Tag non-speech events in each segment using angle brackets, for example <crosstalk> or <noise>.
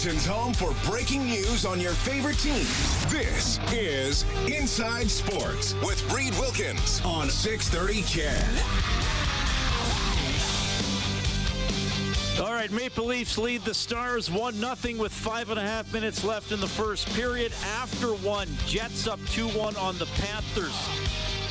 Home for breaking news on your favorite teams. This is Inside Sports with Reed Wilkins on 630 CHED. All right, Maple Leafs lead the Stars 1 0 with five and a half minutes left in the first period. After one, Jets up 2 1 on the Panthers.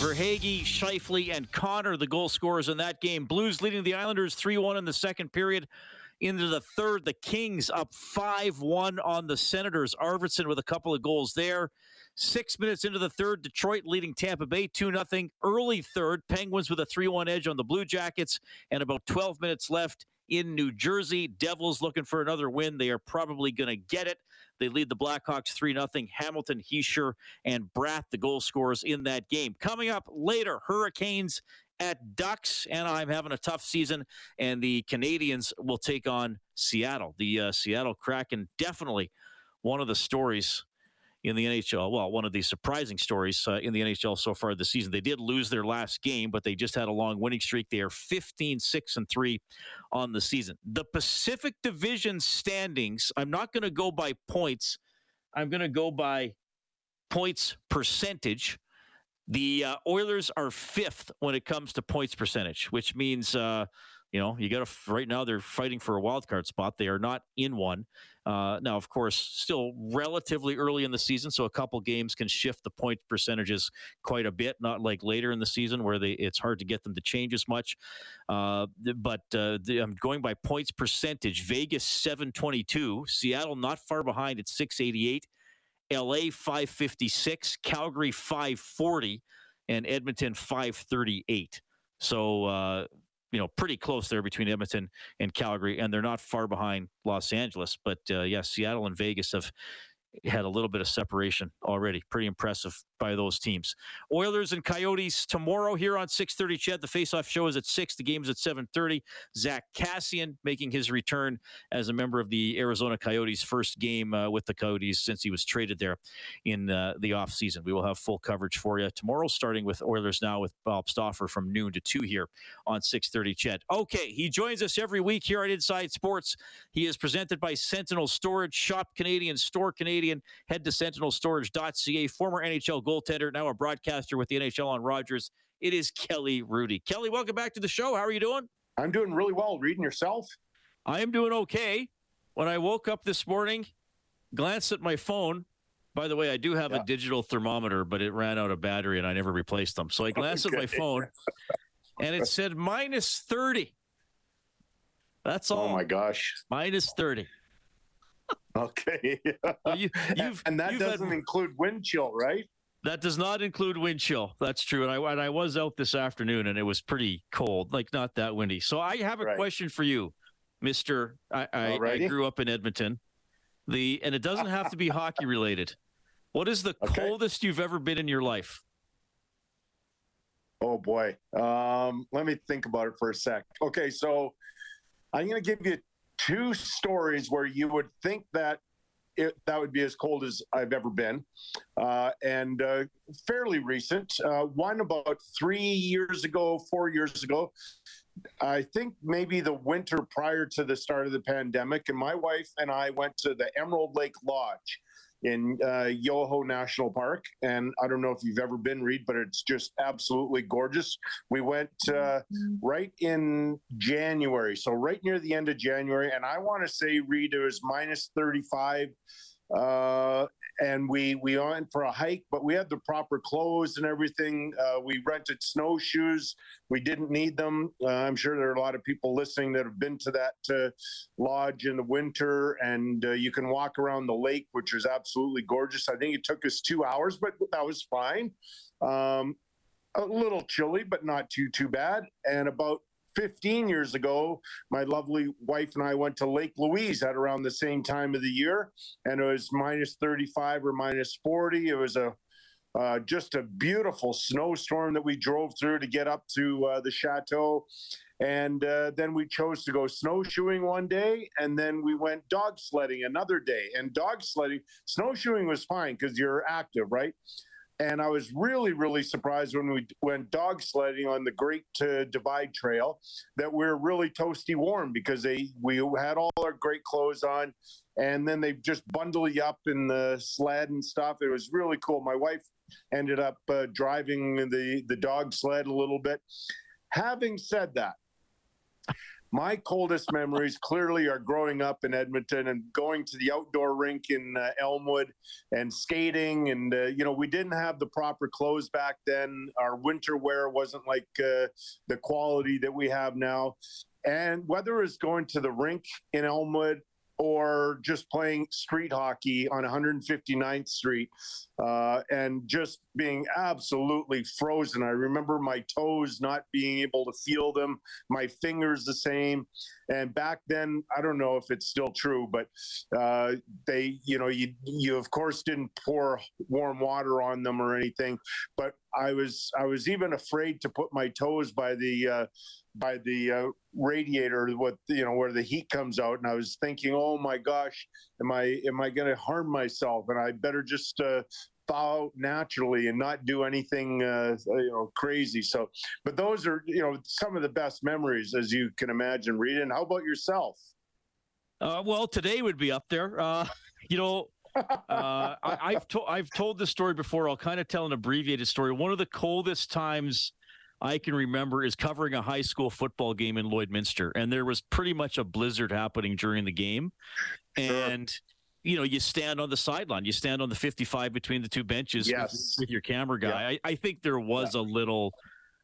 Verhaeghe, Scheifele, and Connor, the goal scorers in that game. Blues leading the Islanders 3 1 in the second period. Into the third, the Kings up 5 1 on the Senators. Arvidsson with a couple of goals there. Six minutes into the third, Detroit leading Tampa Bay 2 0. Early third, Penguins with a 3 1 edge on the Blue Jackets. And about 12 minutes left in New Jersey. Devils looking for another win. They are probably going to get it. They lead the Blackhawks 3 0. Hamilton, Hischier, and Bratt, the goal scorers in that game. Coming up later, Hurricanes at Ducks. Anaheim having a tough season, and the Canadiens will take on Seattle. The uh, Seattle Kraken definitely one of the stories in the NHL. Well, one of the surprising stories uh, in the NHL so far this season. They did lose their last game, but they just had a long winning streak. They are 15 6 and 3 on the season. The Pacific Division standings, I'm not going to go by points, I'm going to go by points percentage. The uh, Oilers are fifth when it comes to points percentage, which means, uh, you know, you got to, right now they're fighting for a wild card spot. They are not in one. Uh, now, of course, still relatively early in the season, so a couple games can shift the point percentages quite a bit. Not like later in the season where they it's hard to get them to change as much. Uh, but uh, the, I'm going by points percentage. Vegas 722, Seattle not far behind at 688. LA 556, Calgary 540, and Edmonton 538. So, uh, you know, pretty close there between Edmonton and Calgary, and they're not far behind Los Angeles. But uh, yeah, Seattle and Vegas have had a little bit of separation already. Pretty impressive by those teams. Oilers and Coyotes tomorrow here on 6:30. CHED, the face-off show is at six. The game is at 7:30. Zack Kassian making his return as a member of the Arizona Coyotes' first game uh, with the Coyotes since he was traded there in uh, the offseason. We will have full coverage for you tomorrow, starting with Oilers now with Bob Stauffer from noon to two here on 6:30. CHED. Okay, he joins us every week here at Inside Sports. He is presented by Sentinel Storage. Shop Canadian, store Canadian. Head to sentinelstorage.ca. Former NHL goaltender, now a broadcaster with the NHL on Rogers. It is Kelly Hrudey. Kelly, welcome back to the show. How are you doing? I'm doing really well. Reading yourself? I am doing okay. When I woke up this morning, glanced at my phone. By the way, I do have yeah. a digital thermometer, but it ran out of battery and I never replaced them. So I glanced okay. at my phone and it said minus 30. That's oh all. Oh my gosh. Minus 30. Okay. you, and that doesn't had, include wind chill, right? That does not include wind chill. That's true. And I and I was out this afternoon and it was pretty cold, like not that windy. So I have a right. question for you, Mister. I, I, I, grew up in Edmonton. The and it doesn't have to be <laughs> hockey related. What is the okay. coldest you've ever been in your life? Oh boy. Um, let me think about it for a sec. Okay, so I'm going to give you two stories where you would think that it, that would be as cold as I've ever been, uh, and uh, fairly recent. Uh, one about three years ago, four years ago. I think maybe the winter prior to the start of the pandemic, and my wife and I went to the Emerald Lake Lodge in uh, Yoho National Park. And I don't know if you've ever been, Reed, but it's just absolutely gorgeous. We went uh, mm-hmm. right in January, so right near the end of January. And I want to say, Reed, it was minus 35 uh, and we we went for a hike, but we had the proper clothes and everything. Uh, we rented snowshoes. We didn't need them. Uh, I'm sure there are a lot of people listening that have been to that uh, lodge in the winter, and uh, you can walk around the lake, which is absolutely gorgeous. I think it took us two hours, but that was fine. Um, a little chilly, but not too too bad. And about 15 years ago, my lovely wife and I went to Lake Louise at around the same time of the year, and it was minus 35 or minus 40. It was a uh, just a beautiful snowstorm that we drove through to get up to uh, the chateau. And uh, then we chose to go snowshoeing one day, and then we went dog sledding another day. And dog sledding, snowshoeing was fine because you're active, right? And I was really, really surprised when we went dog sledding on the Great uh, Divide Trail that we are really toasty warm because they we had all our great clothes on, and then they just bundle you up in the sled and stuff. It was really cool. My wife ended up uh, driving the the dog sled a little bit. Having said that, my coldest memories clearly are growing up in Edmonton and going to the outdoor rink in uh, Elmwood and skating. And, uh, you know, we didn't have the proper clothes back then. Our winter wear wasn't like uh, the quality that we have now. And whether it's going to the rink in Elmwood or just playing street hockey on 159th Street uh, and just being absolutely frozen. I remember my toes not being able to feel them, my fingers the same. And back then, I don't know if it's still true, but uh, they, you know, you you of course didn't pour warm water on them or anything. But I was I was even afraid to put my toes by the uh, by the uh, radiator what you know where the heat comes out and i was thinking oh my gosh am i am i going to harm myself and i better just uh, out naturally and not do anything uh, you know crazy so but those are you know some of the best memories as you can imagine Reed. and how about yourself uh, well today would be up there uh, <laughs> you know uh, I, have told I've told this story before. I'll kind of tell an abbreviated story. One of the coldest times I can remember is covering a high school football game in Lloydminster, and there was pretty much a blizzard happening during the game, sure. and you know you stand on the sideline, you stand on the 55 between the two benches yes. with, with, your camera guy. Yeah. I, I, think there was yeah. a little.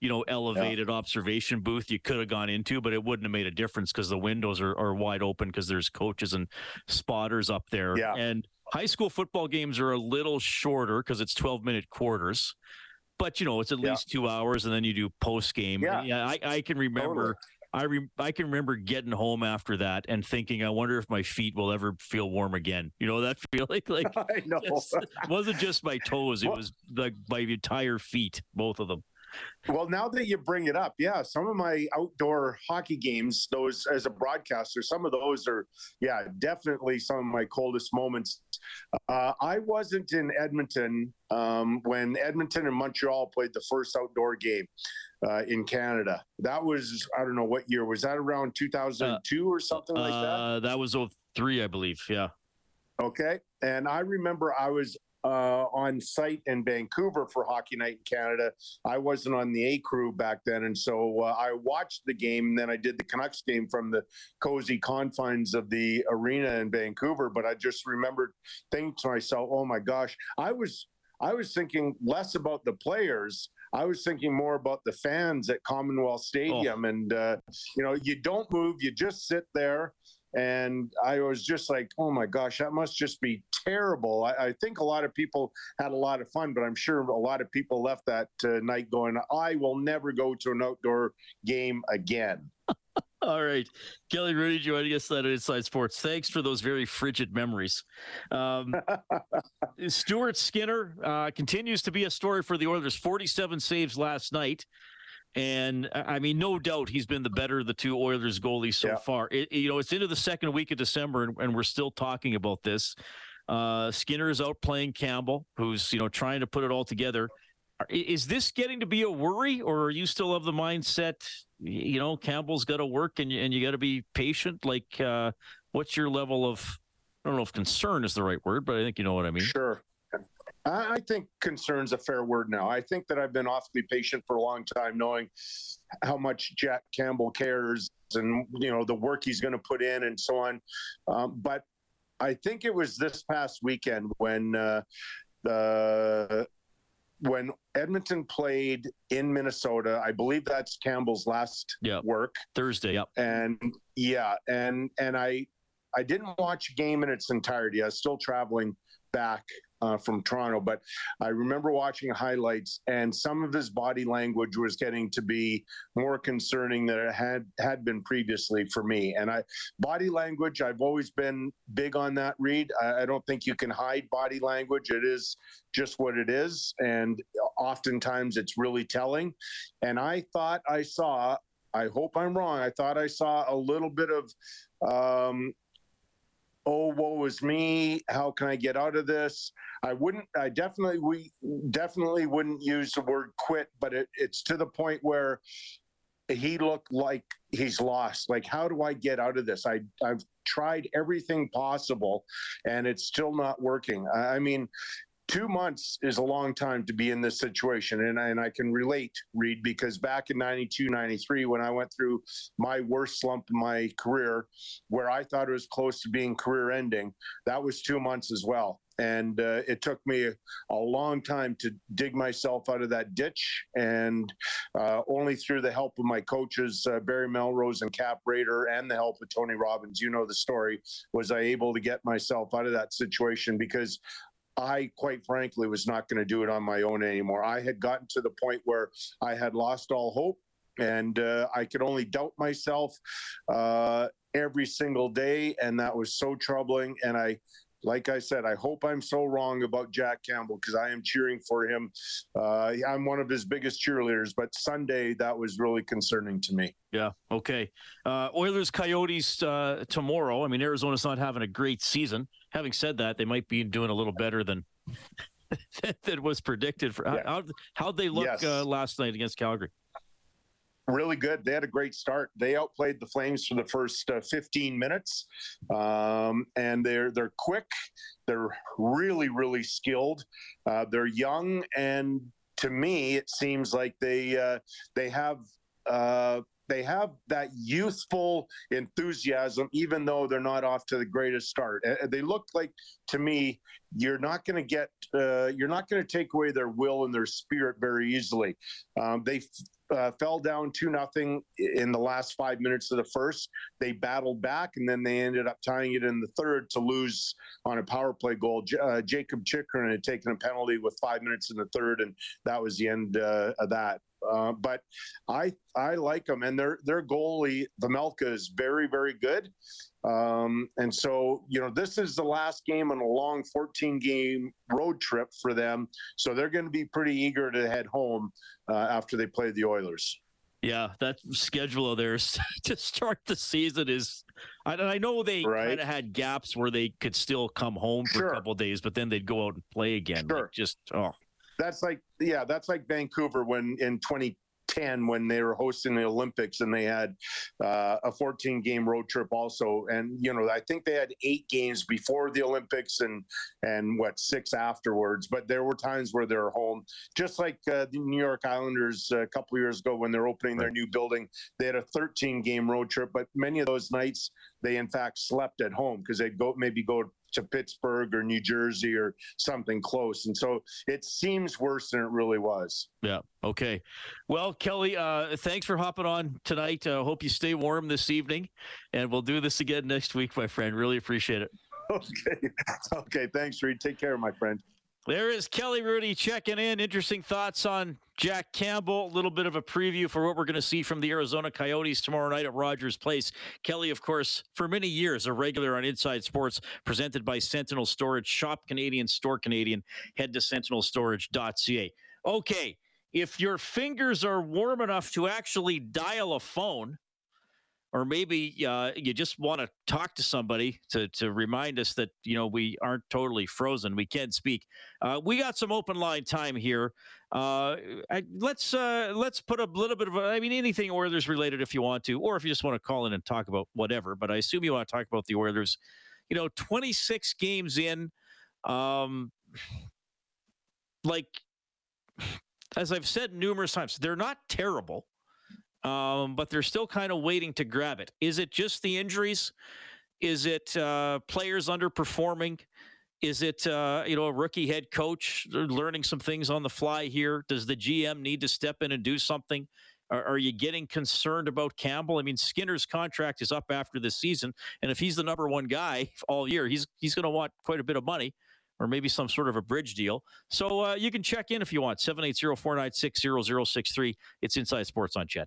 You know, elevated yeah. observation booth you could have gone into, but it wouldn't have made a difference because the windows are, are wide open because there's coaches and spotters up there. Yeah. And high school football games are a little shorter because it's 12 minute quarters but you know it's at yeah. least two hours, and then you do post game. Yeah, yeah. I, I can remember. Totally. I re- I can remember getting home after that and thinking, I wonder if my feet will ever feel warm again. You know that <laughs> feeling like <laughs> I know it wasn't just my toes; it well, was like my entire feet, both of them. Well, now that you bring it up, yeah, some of my outdoor hockey games, those as a broadcaster, some of those are, yeah, definitely some of my coldest moments. Uh, I wasn't in Edmonton um, when Edmonton and Montreal played the first outdoor game uh, in Canada. That was, I don't know what year, was that around 2002 uh, or something like that? Uh, that was 03, I believe, yeah. Okay. And I remember I was uh, on site in Vancouver for Hockey Night in Canada. I wasn't on the A crew back then, and so uh, I watched the game. And then I did the Canucks game from the cozy confines of the arena in Vancouver. But I just remembered thinking to myself, "Oh my gosh!" I was I was thinking less about the players. I was thinking more about the fans at Commonwealth Stadium, oh. and uh, you know, you don't move, you just sit there and I was just like, oh my gosh, that must just be terrible. I, I, think a lot of people had a lot of fun, but I'm sure a lot of people left that uh, night going, I will never go to an outdoor game again. <laughs> All right. Kelly Hrudey joining us on Inside Sports. Thanks for those very frigid memories. Um, <laughs> Stuart Skinner uh, continues to be a story for the Oilers. 47 saves last night. And I mean, no doubt he's been the better of the two Oilers goalies so yeah. far. It, you know, it's into the second week of December, and, and we're still talking about this. Uh, Skinner is out playing Campbell, who's you know trying to put it all together. Is this getting to be a worry, or are you still of the mindset? You know, Campbell's got to work, and and you got to be patient. Like, uh, what's your level of? I don't know if concern is the right word, but I think you know what I mean. Sure. I think concern's a fair word now. I think that I've been awfully patient for a long time, knowing how much Jack Campbell cares and you know the work he's going to put in and so on. Um, but I think it was this past weekend when uh, the when Edmonton played in Minnesota. I believe that's Campbell's last yep. work Thursday. Yep. And yeah, and and I I didn't watch a game in its entirety. I was still traveling back uh, from Toronto, but I remember watching highlights, and some of his body language was getting to be more concerning than it had had been previously for me. And I, body language, I've always been big on that. Reed, I, I don't think you can hide body language. It is just what it is, and oftentimes it's really telling. And I thought I saw. I hope I'm wrong. I thought I saw a little bit of um, oh woe is me. How can i get out of this? I wouldn't i definitely we definitely wouldn't use the word quit but it, it's to the point where he looked like he's lost. Like how do i get out of this? I i've tried everything possible and it's still not working. I mean two months is a long time to be in this situation. And I, and I can relate, Reed, because back in 92, 93, when I went through my worst slump in my career, where I thought it was close to being career ending, that was two months as well. And uh, it took me a, long time to dig myself out of that ditch. And uh, only through the help of my coaches, uh, Barry Melrose and Cap Raeder, and the help of Tony Robbins, you know the story, was I able to get myself out of that situation because I quite frankly was not going to do it on my own anymore. I had gotten to the point where I had lost all hope and uh, I could only doubt myself uh, every single day. And that was so troubling. And I, like I said, I hope I'm so wrong about Jack Campbell because I am cheering for him. Uh, I'm one of his biggest cheerleaders, but Sunday that was really concerning to me. Yeah. Okay. Uh, Oilers Coyotes uh, tomorrow. I mean, Arizona's not having a great season. Having said that, they might be doing a little better than <laughs> that was predicted. For yeah. how how they look yes. Uh, last night against Calgary really good. They had a great start. They outplayed the Flames for the first uh, 15 minutes, um, and they're they're quick. They're really really skilled. Uh, they're young, and to me, it seems like they uh, they have. They have that youthful enthusiasm, even though they're not off to the greatest start. They look like, to me, you're not going to get, uh, you're not going to take away their will and their spirit very easily. Um, they uh, fell down two nothing in the last five minutes of the first. They battled back, and then they ended up tying it in the third to lose on a power play goal. J- uh, Jakob Chychrun had taken a penalty with five minutes in the third, and that was the end uh, of that. Uh, but I I like them, and their their goalie Vejmelka is very very good. Um, and so, you know, this is the last game on a long 14 game road trip for them. So they're going to be pretty eager to head home uh, after they play the Oilers. Yeah, that schedule of theirs <laughs> to start the season is. I, I know they right. kind of had gaps where they could still come home for sure. a couple days, but then they'd go out and play again. Sure. Like just oh, that's like yeah, that's like Vancouver when in 2010 when they were hosting the Olympics and they had uh, a 14 game road trip also. And, you know, I think they had eight games before the Olympics and, and what, six afterwards. But there were times where they were home, just like uh, the New York Islanders a couple years ago when they're opening right. their new building. They had a 13 game road trip, but many of those nights they in fact slept at home because they'd go maybe go to Pittsburgh or New Jersey or something close. And so it seems worse than it really was. Yeah. Okay. Well, Kelly, uh, thanks for hopping on tonight. Uh, hope you stay warm this evening, and we'll do this again next week, my friend. Really appreciate it. <laughs> Okay. <laughs> Okay. Thanks, Reed. Take care, my friend. There is Kelly Hrudey checking in. Interesting thoughts on Jack Campbell. A little bit of a preview for what we're going to see from the Arizona Coyotes tomorrow night at Rogers Place. Kelly, of course, for many years, a regular on Inside Sports, presented by Sentinel Storage. Shop Canadian, store Canadian. Head to sentinelstorage.ca. Okay, if your fingers are warm enough to actually dial a phone, or maybe uh, you just want to talk to somebody to, to remind us that you know we aren't totally frozen we can speak. Uh, we got some open line time here. Uh, I, let's uh, let's put a little bit of i mean anything Oilers related if you want to or if you just want to call in and talk about whatever but I assume you want to talk about the Oilers. You know 26 games in um, like <sighs> as I've said numerous times they're not terrible um, but they're still kind of waiting to grab it. Is it just the injuries? Is it uh, players underperforming? Is it uh, you know a rookie head coach learning some things on the fly here? Does the GM need to step in and do something? Are, are you getting concerned about Campbell? I mean, Skinner's contract is up after this season, and if he's the number one guy <laughs> all year, he's he's going to want quite a bit of money. or maybe some sort of a bridge deal. So uh, you can check in if you want. 780 496 0063. It's Inside Sports on CHED.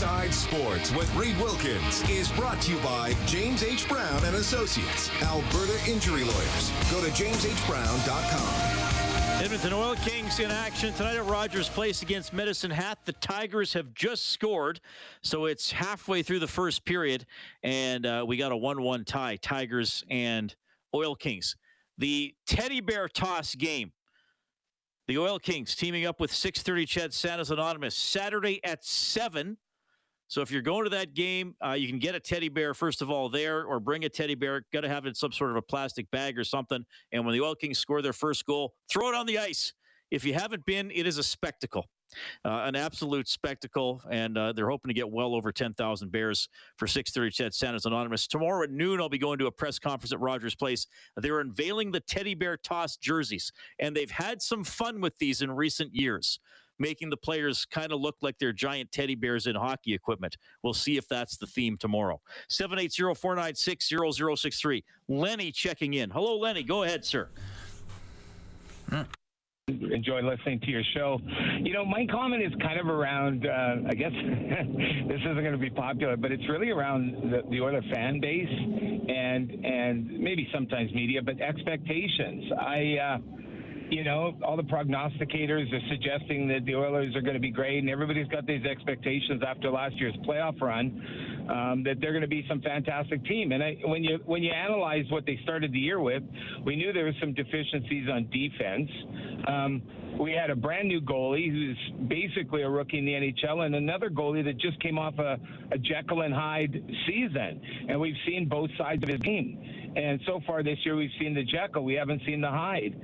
Inside Sports with Reed Wilkins is brought to you by James H. Brown and Associates, Alberta Injury Lawyers. Go to jameshbrown.com. Edmonton Oil Kings in action tonight at Rogers Place against Medicine Hat. The Tigers have just scored, so it's halfway through the first period, and uh, we got a 1 1 tie, Tigers and Oil Kings. The teddy bear toss game. The Oil Kings teaming up with 630 CHED Santa's Anonymous Saturday at 7. So if you're going to that game, uh, you can get a teddy bear first of all there, or bring a teddy bear. Got to have it in some sort of a plastic bag or something. And when the Oil Kings score their first goal, throw it on the ice. If you haven't been, it is a spectacle, uh, an absolute spectacle. And uh, they're hoping to get well over 10,000 bears for 6:30 CHED Santa's Anonymous tomorrow at noon. I'll be going to a press conference at Rogers Place. They're unveiling the teddy bear toss jerseys, and they've had some fun with these in recent years making the players kind of look like they're giant teddy bears in hockey equipment. We'll see if that's the theme tomorrow. 780-496-0063. Lenny checking in. Hello, Lenny. Go ahead, sir. enjoy listening to your show. You know, my comment is kind of around. Uh, I guess <laughs> this isn't going to be popular, but it's really around the, the Oiler fan base and and maybe sometimes media, but expectations. I. Uh, you know, all the prognosticators are suggesting that the Oilers are going to be great, and everybody's got these expectations after last year's playoff run um, that they're going to be some fantastic team. And I, when you when you analyze what they started the year with, we knew there was some deficiencies on defense. Um, we had a brand new goalie who's basically a rookie in the NHL, and another goalie that just came off a, a Jekyll and Hyde season. And we've seen both sides of his game. And so far this year, we've seen the Jekyll. We haven't seen the Hyde.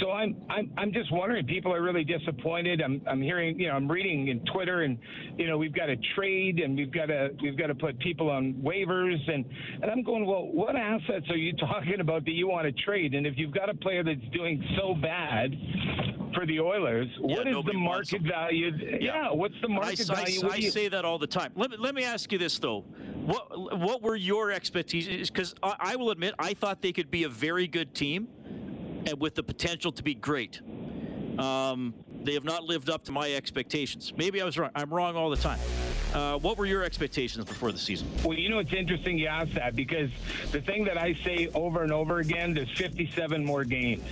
So I'm I'm I'm just wondering. People are really disappointed. I'm I'm hearing you know I'm reading in Twitter and you know we've got to trade and we've got to we've got to put people on waivers and and I'm going well what assets are you <laughs> talking about that you want to trade and if you've got a player that's doing so bad for the Oilers, Yeah, what is the market value? Yeah, what's the market I- value? I do say that all the time. Let me, let me ask you this though: what what were your expectations? Because I, I will admit, I thought they could be a very good team, and with the potential to be great. Um, they have not lived up to my expectations. Maybe I was wrong. I'm wrong all the time. Uh, what were your expectations before the season? Well, you know, it's interesting you ask that because the thing that I say over and over again, there's 57 more games.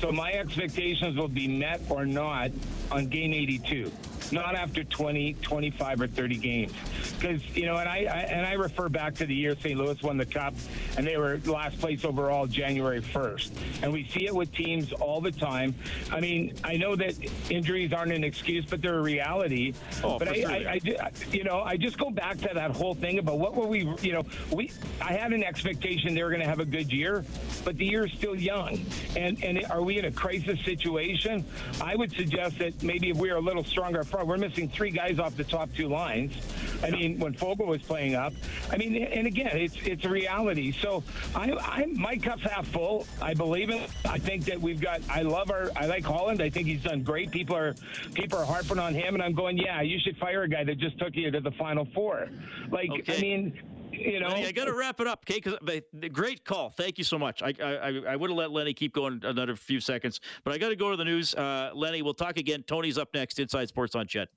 So my expectations will be met or not on game 82, not after 20, 25, or 30 games. Because you know, and I, I and I refer back to the year St. Louis won the cup, and they were last place overall January 1st. And we see it with teams all the time. I mean, I know that injuries aren't an excuse, but they're a reality. Oh, but I, sure I. I, you know, I just go back to that whole thing about what were we, you know, we. I had an expectation they were going to have a good year, but the year is still young, and and are we in a crisis situation? I would suggest that maybe if we are a little stronger front, we're missing three guys off the top two lines. I mean, when Foegele was playing up, I mean, and again, it's it's a reality. So I, I my cup's half full. I believe it. I think that we've got. I love our. I like Holland. I think he's done great. People are people are harping on him, and I'm going, yeah, you should fire a guy that just took you to the final four. Like, Okay. I mean, you know, Lenny, I got to wrap it up, okay? Because great call. Thank you so much. I I, I would have let Lenny keep going another few seconds, but I got to go to the news. Uh, Lenny, we'll talk again. Tony's up next. Inside Sports on CHED.